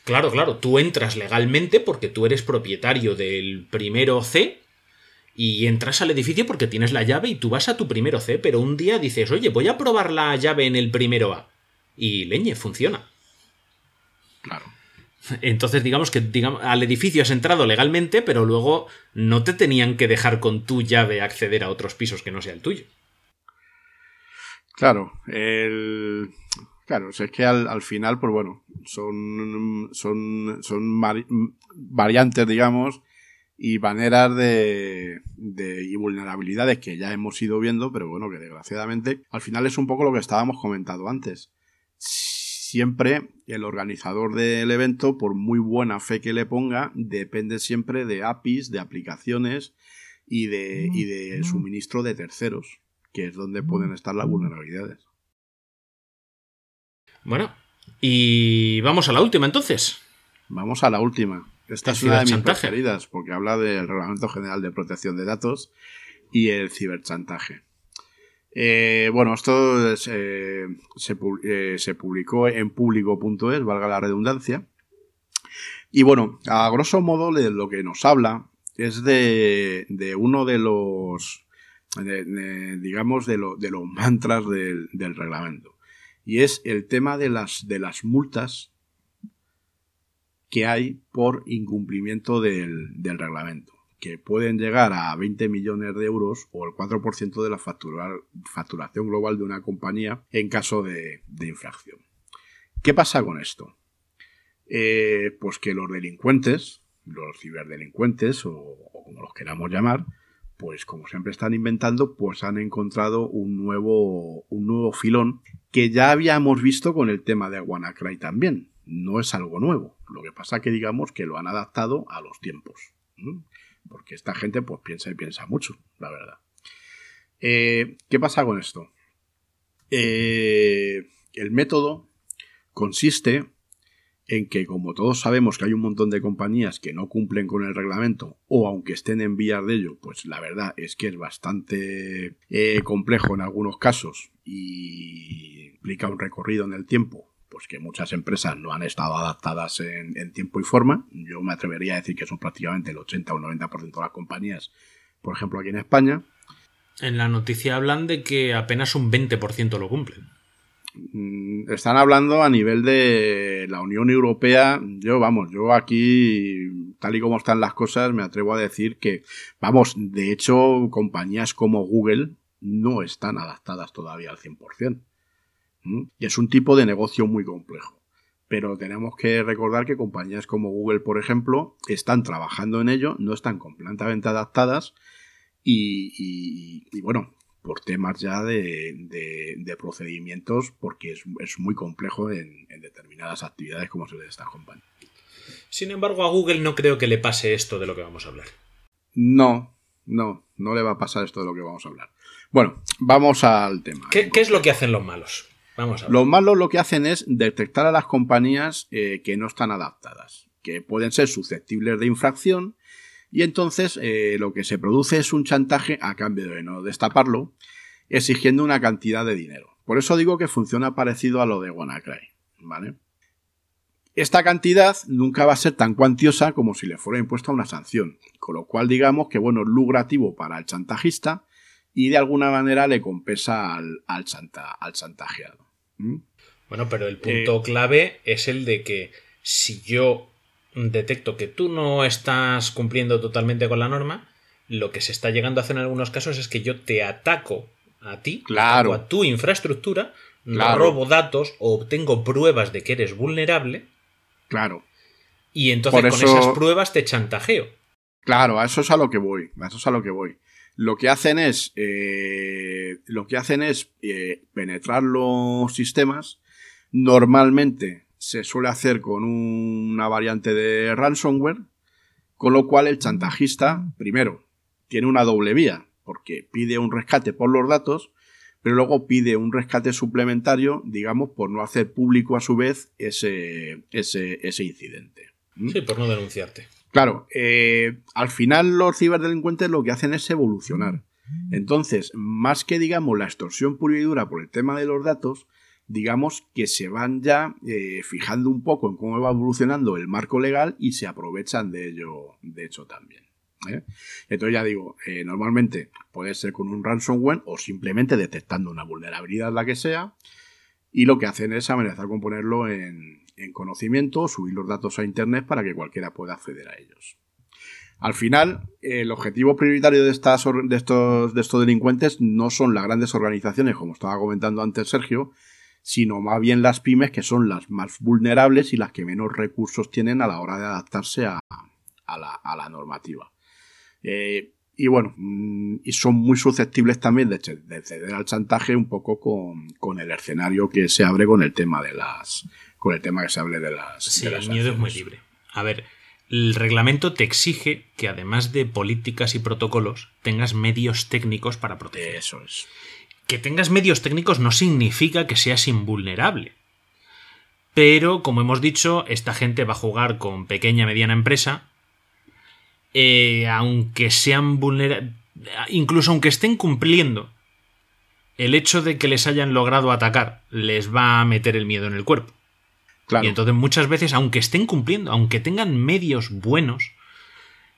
Claro, claro, tú entras legalmente porque tú eres propietario del primero C y entras al edificio porque tienes la llave y tú vas a tu primero C, pero un día dices, oye, voy a probar la llave en el primero A. Y leñe, funciona. Claro. Entonces, digamos que digamos, al edificio has entrado legalmente, pero luego no te tenían que dejar con tu llave acceder a otros pisos que no sea el tuyo. Claro, el... Claro, es que al, al final, pues bueno, son, son, son vari- variantes, digamos, y maneras de, de y vulnerabilidades que ya hemos ido viendo, pero bueno, que desgraciadamente al final es un poco lo que estábamos comentando antes. Siempre el organizador del evento, por muy buena fe que le ponga, depende siempre de APIs, de aplicaciones y de, y de suministro de terceros, que es donde pueden estar las vulnerabilidades. Bueno, y vamos a la última entonces. Vamos a la última. Esta es una de mis preferidas porque habla del Reglamento General de Protección de Datos y el ciberchantaje. Eh, bueno, esto es, eh, eh, se publicó en público.es, valga la redundancia. Y bueno, a grosso modo de lo que nos habla es de, uno de los, digamos, de, lo- de los mantras del, reglamento. Y es el tema de las, de las multas que hay por incumplimiento del reglamento, que pueden llegar a 20 millones de euros o el 4% de la factura- facturación global de una compañía en caso de, infracción. ¿Qué pasa con esto? Eh, pues que los delincuentes, los ciberdelincuentes o, como los queramos llamar, pues como siempre están inventando, pues han encontrado un nuevo, un nuevo filón que ya habíamos visto con el tema de WannaCry también. No es algo nuevo. Lo que pasa que digamos que lo han adaptado a los tiempos. Porque esta gente pues piensa y piensa mucho, la verdad. Eh, ¿Qué pasa con esto? Eh, el método consiste en que, como todos sabemos que hay un montón de compañías que no cumplen con el reglamento, o aunque estén en vías de ello, pues la verdad es que es bastante eh, complejo en algunos casos y implica un recorrido en el tiempo, pues que muchas empresas no han estado adaptadas en, en tiempo y forma. Yo me atrevería a decir que son prácticamente el 80 o 90% de las compañías, por ejemplo, aquí en España. En la noticia hablan de que apenas un 20% lo cumplen. Mm, Están hablando a nivel de la Unión Europea. Yo, vamos, yo aquí, tal y como están las cosas, me atrevo a decir que, vamos, de hecho, compañías como Google no están adaptadas todavía al 100%. Y es un tipo de negocio muy complejo. Pero tenemos que recordar que compañías como Google, por ejemplo, están trabajando en ello, no están completamente adaptadas y, y- y, bueno, por temas ya de, de- de procedimientos, porque es, es muy complejo en, en determinadas actividades como se de estas compañías. Sin embargo, a Google no creo que le pase esto de lo que vamos a hablar. No, no, no le va a pasar esto de lo que vamos a hablar. Bueno, vamos al tema. ¿Qué, qué es lo que hacen los malos? Vamos a. Los malos lo que hacen es detectar a las compañías eh, que no están adaptadas, que pueden ser susceptibles de infracción, y entonces eh, lo que se produce es un chantaje a cambio de no destaparlo, exigiendo una cantidad de dinero. Por eso digo que funciona parecido a lo de WannaCry, ¿vale? Esta cantidad nunca va a ser tan cuantiosa como si le fuera impuesta una sanción, con lo cual digamos que bueno, es lucrativo para el chantajista y de alguna manera le compensa al, al, al chantajeado. Bueno, pero el punto eh, clave es el de que si yo detecto que tú no estás cumpliendo totalmente con la norma, lo que se está llegando a hacer en algunos casos es que yo te ataco a ti, claro. a tu infraestructura, robo datos o obtengo pruebas de que eres vulnerable. Claro. Y entonces con esas pruebas te chantajeo. Claro, a eso es a lo que voy. A eso es a lo que voy. Lo que hacen es. Eh, lo que hacen es eh, penetrar los sistemas. Normalmente se suele hacer con una variante de ransomware. Con lo cual el chantajista, primero, tiene una doble vía porque pide un rescate por los datos, pero luego pide un rescate suplementario, digamos, por no hacer público a su vez ese, ese, incidente. ¿Mm? Sí, por no denunciarte. Claro, eh, al final los ciberdelincuentes lo que hacen es evolucionar. Entonces, más que digamos la extorsión pura y dura por el tema de los datos, digamos que se van ya eh, fijando un poco en cómo va evolucionando el marco legal y se aprovechan de ello, de hecho también. ¿eh? Entonces ya digo, eh, normalmente puede ser con un ransomware o simplemente detectando una vulnerabilidad, la que sea, y lo que hacen es amenazar con ponerlo en, conocimiento, subir los datos a Internet para que cualquiera pueda acceder a ellos. Al final, el objetivo prioritario de, estas, de, estos, de estos delincuentes no son las grandes organizaciones, como estaba comentando antes Sergio, sino más bien las pymes que son las más vulnerables y las que menos recursos tienen a la hora de adaptarse a la normativa. Eh, y bueno, mm, y son muy susceptibles también de, ceder al chantaje un poco con, el escenario que se abre con el tema de las. Con el tema que se hable de las. Sí, el miedo es muy libre. A ver, el reglamento te exige que además de políticas y protocolos, tengas medios técnicos para proteger. Eso es. Que tengas medios técnicos no significa que seas invulnerable. Pero, como hemos dicho, esta gente va a jugar con pequeña mediana empresa eh, aunque sean vulnerables, incluso aunque estén cumpliendo, el hecho de que les hayan logrado atacar les va a meter el miedo en el cuerpo. Y entonces muchas veces, aunque estén cumpliendo, aunque tengan medios buenos,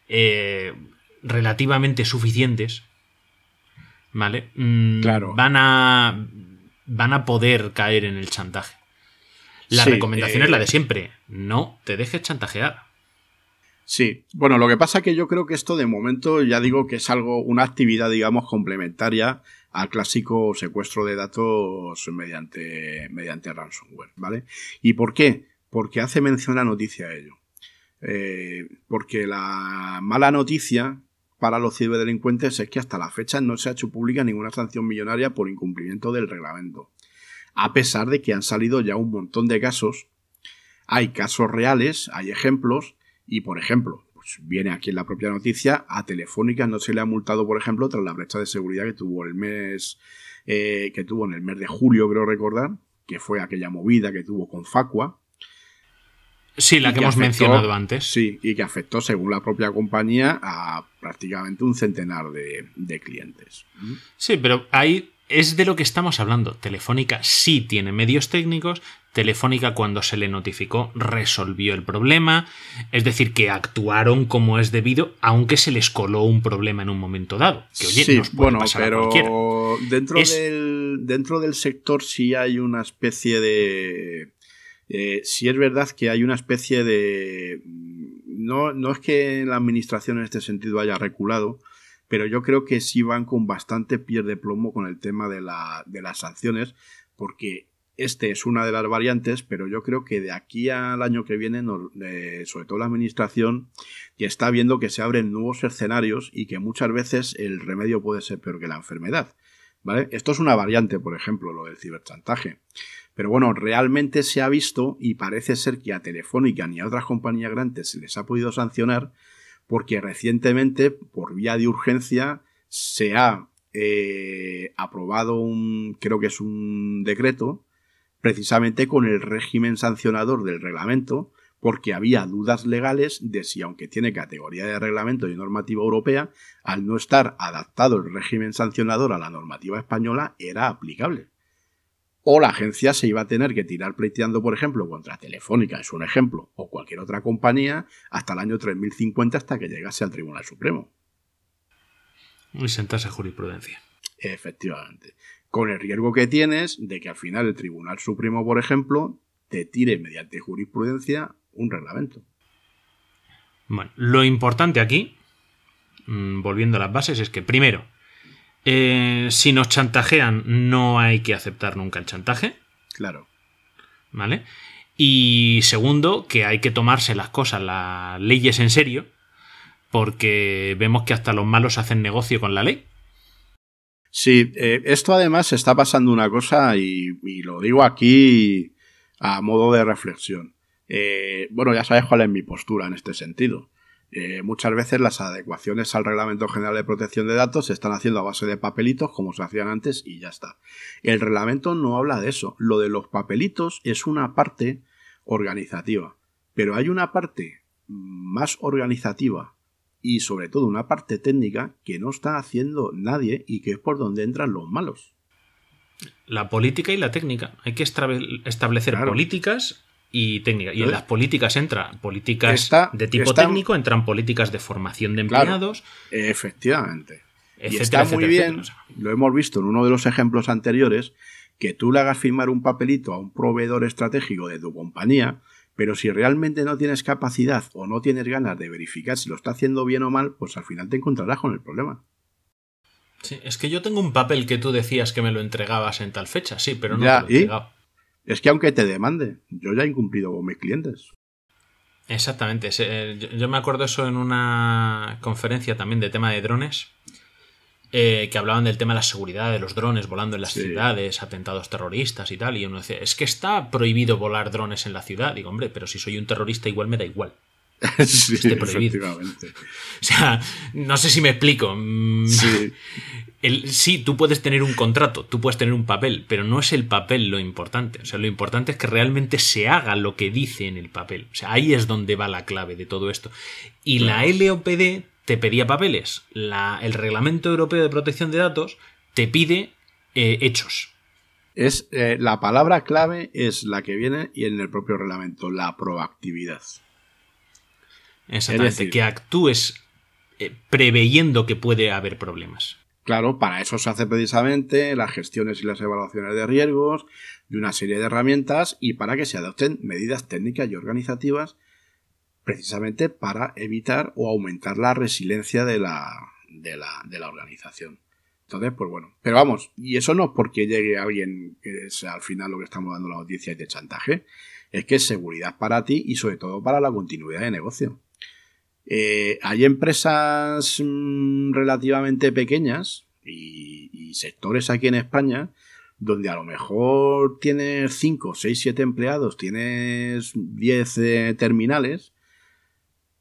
eh, relativamente suficientes, ¿vale? Mm, claro. Van a, van a poder caer en el chantaje. La recomendación es la de eh, siempre. No te dejes chantajear. Sí, bueno, lo que pasa es que yo creo que esto de momento ya digo que es algo, una actividad, digamos, complementaria al clásico secuestro de datos mediante, mediante ransomware, ¿vale? ¿Y por qué? Porque hace mención la noticia a ello. Eh, porque la mala noticia para los ciberdelincuentes es que hasta la fecha no se ha hecho pública ninguna sanción millonaria por incumplimiento del reglamento. A pesar de que han salido ya un montón de casos, hay casos reales, hay ejemplos, y, por ejemplo, pues viene aquí en la propia noticia, a Telefónica no se le ha multado, por ejemplo, tras la brecha de seguridad que tuvo el mes, eh, que tuvo en el mes de julio, creo recordar, que fue aquella movida que tuvo con Facua. Sí, la que, hemos mencionado antes. Sí, y que afectó, según la propia compañía, a prácticamente un centenar de, de clientes. Sí, pero ahí es de lo que estamos hablando. Telefónica sí tiene medios técnicos, Telefónica cuando se le notificó resolvió el problema, es decir, que actuaron como es debido, aunque se les coló un problema en un momento dado. Que oye, sí, bueno, pero dentro, del, dentro del sector sí hay una especie de... Eh, sí es verdad que hay una especie de... No, no es que la administración en este sentido haya reculado, pero yo creo que sí van con bastante pie de plomo con el tema de, la, de las sanciones, porque este es una de las variantes, pero yo creo que de aquí al año que viene, eh, sobre todo la administración, ya está viendo que se abren nuevos escenarios y que muchas veces el remedio puede ser peor que la enfermedad. ¿Vale? Esto es una variante, por ejemplo, lo del ciberchantaje. Pero bueno, realmente se ha visto y parece ser que a Telefónica ni a otras compañías grandes se les ha podido sancionar porque recientemente, por vía de urgencia, se ha eh, aprobado un, creo que es un decreto, precisamente con el régimen sancionador del reglamento, porque había dudas legales de si, aunque tiene categoría de reglamento y normativa europea, al no estar adaptado el régimen sancionador a la normativa española, era aplicable. O la agencia se iba a tener que tirar pleiteando, por ejemplo, contra Telefónica, es un ejemplo, o cualquier otra compañía, hasta el año 3050 hasta que llegase al Tribunal Supremo. Y sentarse jurisprudencia. Efectivamente. Con el riesgo que tienes de que al final el Tribunal Supremo, por ejemplo, te tire mediante jurisprudencia un reglamento. Bueno, lo importante aquí, mm, volviendo a las bases, es que primero, eh, si nos chantajean, no hay que aceptar nunca el chantaje. Claro. ¿Vale? Y segundo, que hay que tomarse las cosas, las leyes en serio, porque vemos que hasta los malos hacen negocio con la ley. Sí, eh, esto además está pasando una cosa y, y, lo digo aquí a modo de reflexión. Eh, bueno, ya sabes cuál es mi postura en este sentido. Eh, muchas veces las adecuaciones al Reglamento General de Protección de Datos se están haciendo a base de papelitos como se hacían antes y ya está. El reglamento no habla de eso. Lo de los papelitos es una parte organizativa. Pero hay una parte más organizativa y sobre todo una parte técnica que no está haciendo nadie y que es por donde entran los malos. La política y la técnica. Hay que establecer claro. políticas y técnica. Y en las políticas entran políticas Está- de tipo está- técnico, entran políticas de formación de empleados, Efectivamente. y etcétera, está muy etcétera, bien, lo hemos visto en uno de los ejemplos anteriores, que tú le hagas firmar un papelito a un proveedor estratégico de tu compañía, pero si realmente no tienes capacidad o no tienes ganas de verificar si lo está haciendo bien o mal, pues al final te encontrarás con el problema. Sí, es que yo tengo un papel que tú decías que me lo entregabas en tal fecha, sí, pero no Ya, lo he entregado. Es que aunque te demande, yo ya he incumplido con mis clientes. Exactamente. eh, Yo, me acuerdo eso en una conferencia también de tema de drones, eh, que hablaban del tema de la seguridad de los drones volando en las Sí. ciudades, atentados terroristas y tal, y uno decía, es que está prohibido volar drones en la ciudad. Digo, hombre, pero si soy un terrorista igual me da igual. [LAUGHS] sí, Esté prohibido. O sea, no sé si me explico. Mm, Sí, el- sí, tú puedes tener un contrato, tú puedes tener un papel, pero no es el papel lo importante. O sea, lo importante es que realmente se haga lo que dice en el papel. O sea, ahí es donde va la clave de todo esto. Y la LOPD te pedía papeles. La- el Reglamento Europeo de Protección de Datos te pide eh, hechos. es, eh, la palabra clave es la que viene y en el propio reglamento, la proactividad. Exactamente. decir- que actúes eh, preveyendo que puede haber problemas. Claro, para eso se hace precisamente las gestiones y las evaluaciones de riesgos y una serie de herramientas y para que se adopten medidas técnicas y organizativas precisamente para evitar o aumentar la resiliencia de la, de la, de la organización. Entonces, pues bueno, pero vamos, y eso no es porque llegue alguien que es al final lo que estamos dando la noticia y de chantaje, es que es seguridad para ti y sobre todo para la continuidad de negocio. Eh, hay empresas mm, relativamente pequeñas y, sectores aquí en España donde a lo mejor tienes 5, 6, 7 empleados, tienes 10 eh, terminales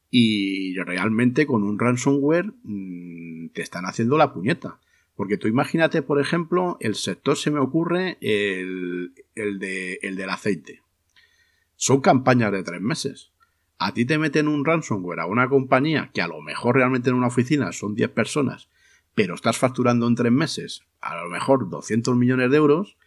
y realmente con un ransomware mm, te están haciendo la puñeta. Porque tú imagínate, por ejemplo, el sector se me ocurre el, el, de, el del aceite. Son campañas de tres meses a ti te meten un ransomware a una compañía que a lo mejor realmente en una oficina son 10 personas, pero estás facturando en tres meses a lo mejor 200 millones de euros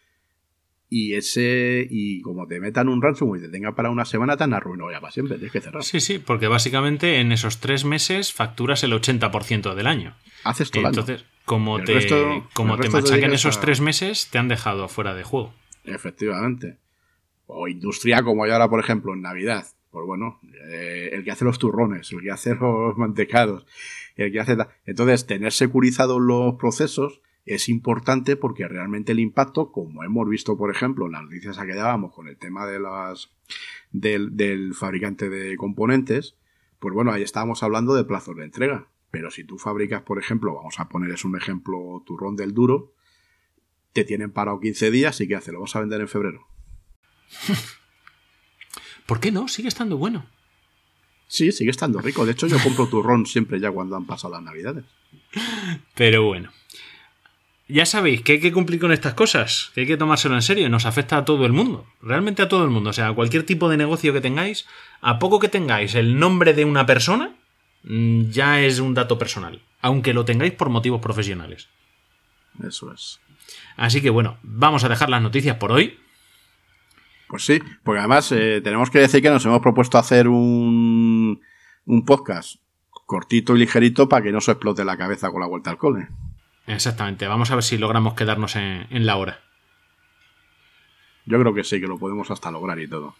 y ese y como te metan un ransomware y te tenga para una semana te han arruinado ya para siempre, tienes que cerrar. Sí, sí, porque básicamente en esos tres meses facturas el 80% del año. Haces todo el año. Entonces, como El te, resto- como te dedicas esos a- tres meses, te han dejado fuera de juego. Efectivamente. O industria como hay ahora, por ejemplo, en Navidad. Pues bueno, eh, el que hace los turrones, el que hace los mantecados, el que hace... Entonces, tener securizados los procesos es importante porque realmente el impacto, como hemos visto, por ejemplo, en las noticias a que dábamos con el tema de las del, del fabricante de componentes, pues bueno, ahí estábamos hablando de plazos de entrega. Pero si tú fabricas, por ejemplo, vamos a poner es un ejemplo, turrón del duro, te tienen parado 15 días y ¿qué hace? ¿Lo vas a vender en febrero? [LAUGHS] ¿Por qué no? Sigue estando bueno. Sí, sigue estando rico. De hecho, yo compro turrón siempre ya cuando han pasado las navidades. Pero bueno. Ya sabéis que hay que cumplir con estas cosas, que hay que tomárselo en serio, nos afecta a todo el mundo, realmente a todo el mundo, o sea, a cualquier tipo de negocio que tengáis, a poco que tengáis el nombre de una persona, mm, ya es un dato personal, aunque lo tengáis por motivos profesionales. Eso es. Así que bueno, vamos a dejar las noticias por hoy. Pues sí, porque además eh, tenemos que decir que nos hemos propuesto hacer un, un podcast cortito y ligerito para que no se explote la cabeza con la vuelta al cole. Exactamente, vamos a ver si logramos quedarnos en, en la hora. Yo creo que sí, que lo podemos hasta lograr y todo.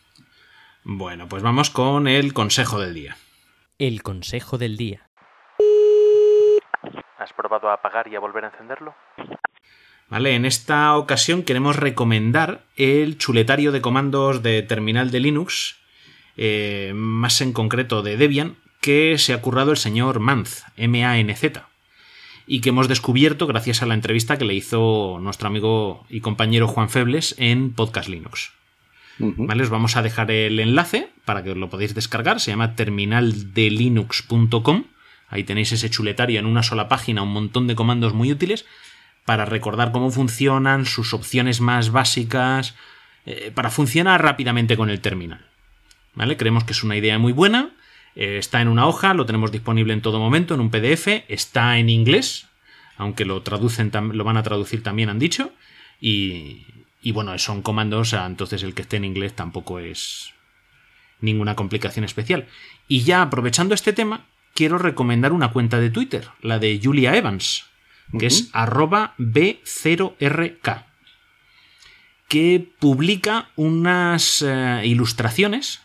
Bueno, pues vamos con el consejo del día. El consejo del día. ¿Has probado a apagar y a volver a encenderlo? Vale, en esta ocasión queremos recomendar el chuletario de comandos de terminal de Linux, eh, más en concreto de Debian, que se ha currado el señor Manz, M-A-N-Z, y que hemos descubierto gracias a la entrevista que le hizo nuestro amigo y compañero Juan Febles en Podcast Linux. Os vamos a dejar el enlace para que lo podáis descargar. Se llama terminaldelinux.com. Ahí tenéis ese chuletario en una sola página, un montón de comandos muy útiles para recordar cómo funcionan, sus opciones más básicas, eh, para funcionar rápidamente con el terminal. ¿Vale? Creemos que es una idea muy buena. eh, está en una hoja, lo tenemos disponible en todo momento, en un PDF. Está en inglés, aunque lo traducen, lo van a traducir también, han dicho. Y, y bueno, son comandos, entonces el que esté en inglés tampoco es ninguna complicación especial. Y ya aprovechando este tema, quiero recomendar una cuenta de Twitter, la de Julia Evans, que es arroba B0RK, que publica unas eh, ilustraciones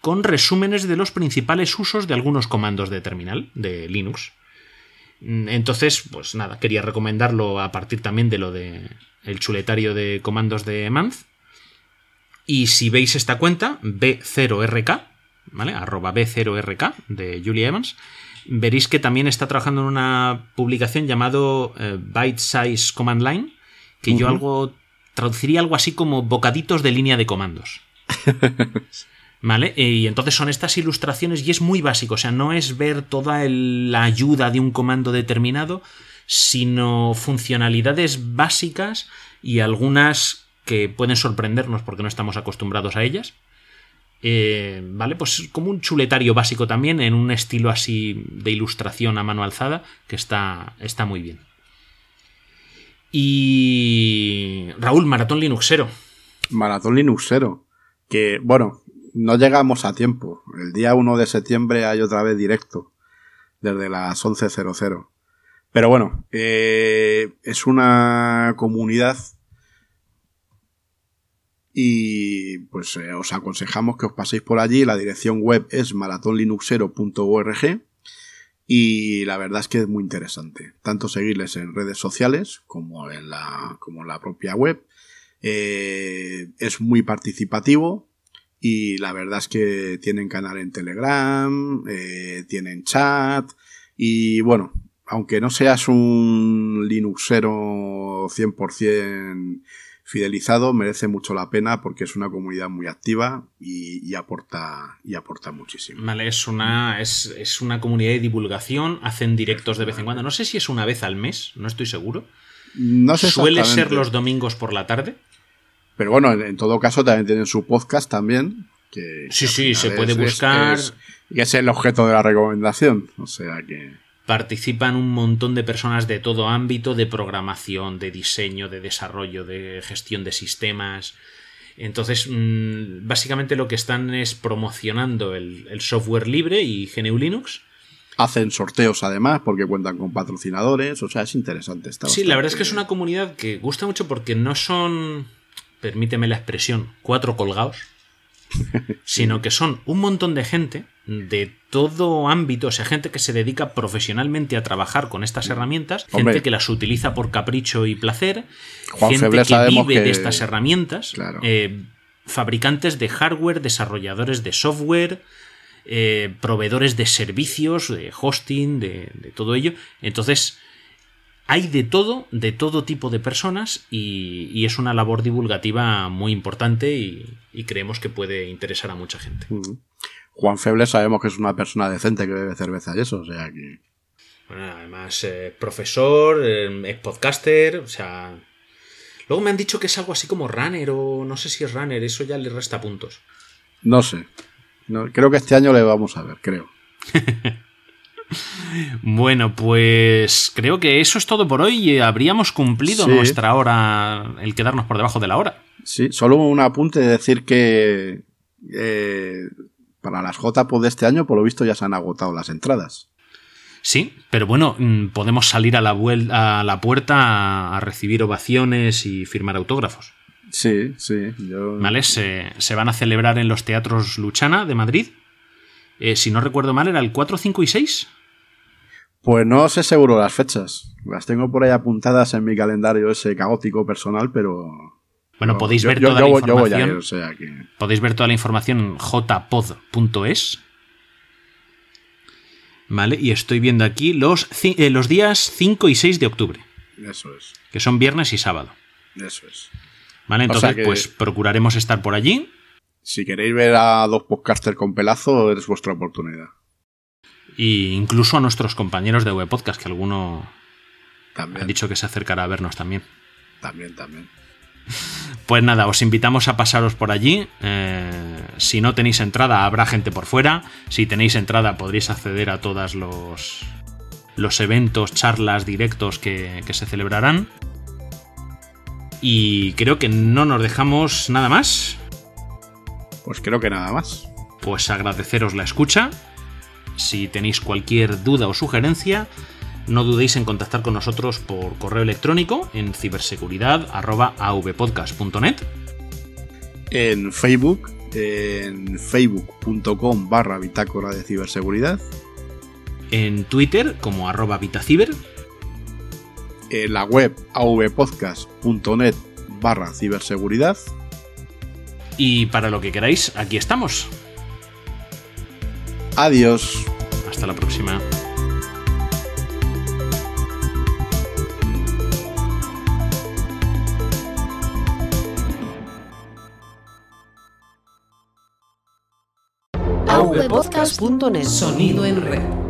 con resúmenes de los principales usos de algunos comandos de terminal de Linux. Mm, Entonces, pues nada, quería recomendarlo a partir también de lo de el chuletario de comandos de Manz. Y si veis esta cuenta, B0RK, ¿vale? Arroba B0RK de Julia Evans, veréis que también está trabajando en una publicación llamado eh, Byte Size Command Line, que yo algo traduciría algo así como bocaditos de línea de comandos. [LAUGHS] ¿Vale? Y entonces son estas ilustraciones y es muy básico, o sea, no es ver toda el- la ayuda de un comando determinado, sino funcionalidades básicas y algunas que pueden sorprendernos porque no estamos acostumbrados a ellas. Eh, ¿Vale? Pues como un chuletario básico también, en un estilo así de ilustración a mano alzada, que está, está muy bien. Y. Raúl, Maratón Linuxero. Maratón Linuxero. Que, bueno, no llegamos a tiempo. El día 1 de septiembre hay otra vez directo. Desde las 11.00. Pero bueno, eh, es una comunidad. Y pues eh, os aconsejamos que os paséis por allí. La dirección web es maratonlinuxero.org. Y la verdad es que es muy interesante. Tanto seguirles en redes sociales como en la, como la propia web. Eh, es muy participativo y la verdad es que tienen canal en Telegram, eh, tienen chat y bueno, aunque no seas un Linuxero 100% fidelizado, merece mucho la pena porque es una comunidad muy activa y, y aporta, y aporta muchísimo. Vale, es una, es, es una comunidad de divulgación, hacen directos de vez en cuando. No sé si es una vez al mes, no estoy seguro. No sé Suele ser los domingos por la tarde. Pero bueno, en, en todo caso también tienen su podcast también. Que, Sí, sí, se puede buscar. Es, y es el objeto de la recomendación. O sea que... Participan un montón de personas de todo ámbito, de programación, de diseño, de desarrollo, de gestión de sistemas. Entonces, mm, básicamente lo que están es promocionando el, el software libre y GNU Linux. Hacen sorteos además porque cuentan con patrocinadores. O sea, es interesante. Está Sí, la verdad es que es una comunidad que gusta mucho porque no son, permíteme la expresión, cuatro colgados, [LAUGHS] sino que son un montón de gente de todo ámbito, o sea, gente que se dedica profesionalmente a trabajar con estas herramientas, Hombre. gente que las utiliza por capricho y placer, Juan gente Feble que vive que- de estas herramientas, Claro. eh, fabricantes de hardware, desarrolladores de software, eh, proveedores de servicios, de hosting, de, de todo ello. Entonces, hay de todo, de todo tipo de personas y, y es una labor divulgativa muy importante y, y creemos que puede interesar a mucha gente. Mm. Juan Feble sabemos que es una persona decente que bebe cerveza y eso. O sea que... Bueno, además, eh, profesor, eh, es podcaster, o sea... Luego me han dicho que es algo así como runner o no sé si es runner, eso ya le resta puntos. No sé. No, creo que este año le vamos a ver, creo. [LAUGHS] Bueno, pues creo que eso es todo por hoy. Habríamos cumplido Sí. nuestra hora, el quedarnos por debajo de la hora. Sí, solo un apunte de decir que eh, para las JPO de este año, por lo visto, ya se han agotado las entradas. Sí, pero bueno, mm, podemos salir a la, vuel- a la puerta a, a recibir ovaciones y firmar autógrafos. Sí, sí. Yo, ¿Vale? Se, se van a celebrar en los teatros Luchana de Madrid. Eh, si no recuerdo mal, era el 4, 5 y 6. Pues no sé seguro las fechas. Las tengo por ahí apuntadas en mi calendario ese caótico personal, pero. Bueno, podéis ver yo- toda yo la yo voy información. ir, o sea que. Podéis ver toda la información en jpod.es. ¿Vale? Y estoy viendo aquí los, eh, los días 5 y 6 de octubre, Eso es. que son viernes y sábado. Eso es. ¿Vale? O Entonces, sea que- pues procuraremos estar por allí. Si queréis ver a dos podcasters con pelazo, es vuestra oportunidad. E incluso a nuestros compañeros de web podcast, que alguno También. ha dicho que se acercará a vernos también. También, también. Pues nada, os invitamos a pasaros por allí. Eh, si no tenéis entrada, habrá gente por fuera. Si tenéis entrada, podréis acceder a todos los, los eventos, charlas, directos que, que se celebrarán. Y creo que no nos dejamos nada más. Pues creo que nada más. Pues agradeceros la escucha. Si tenéis cualquier duda o sugerencia, no dudéis en contactar con nosotros por correo electrónico en ciberseguridad.avpodcast.net. En Facebook, en facebook.com barra bitácora de ciberseguridad. en Twitter como arroba vitaciber En la web avpodcast.net barra ciberseguridad. y para lo que queráis, aquí estamos. Adiós. Hasta la próxima. avpodcast.net Sonido en red.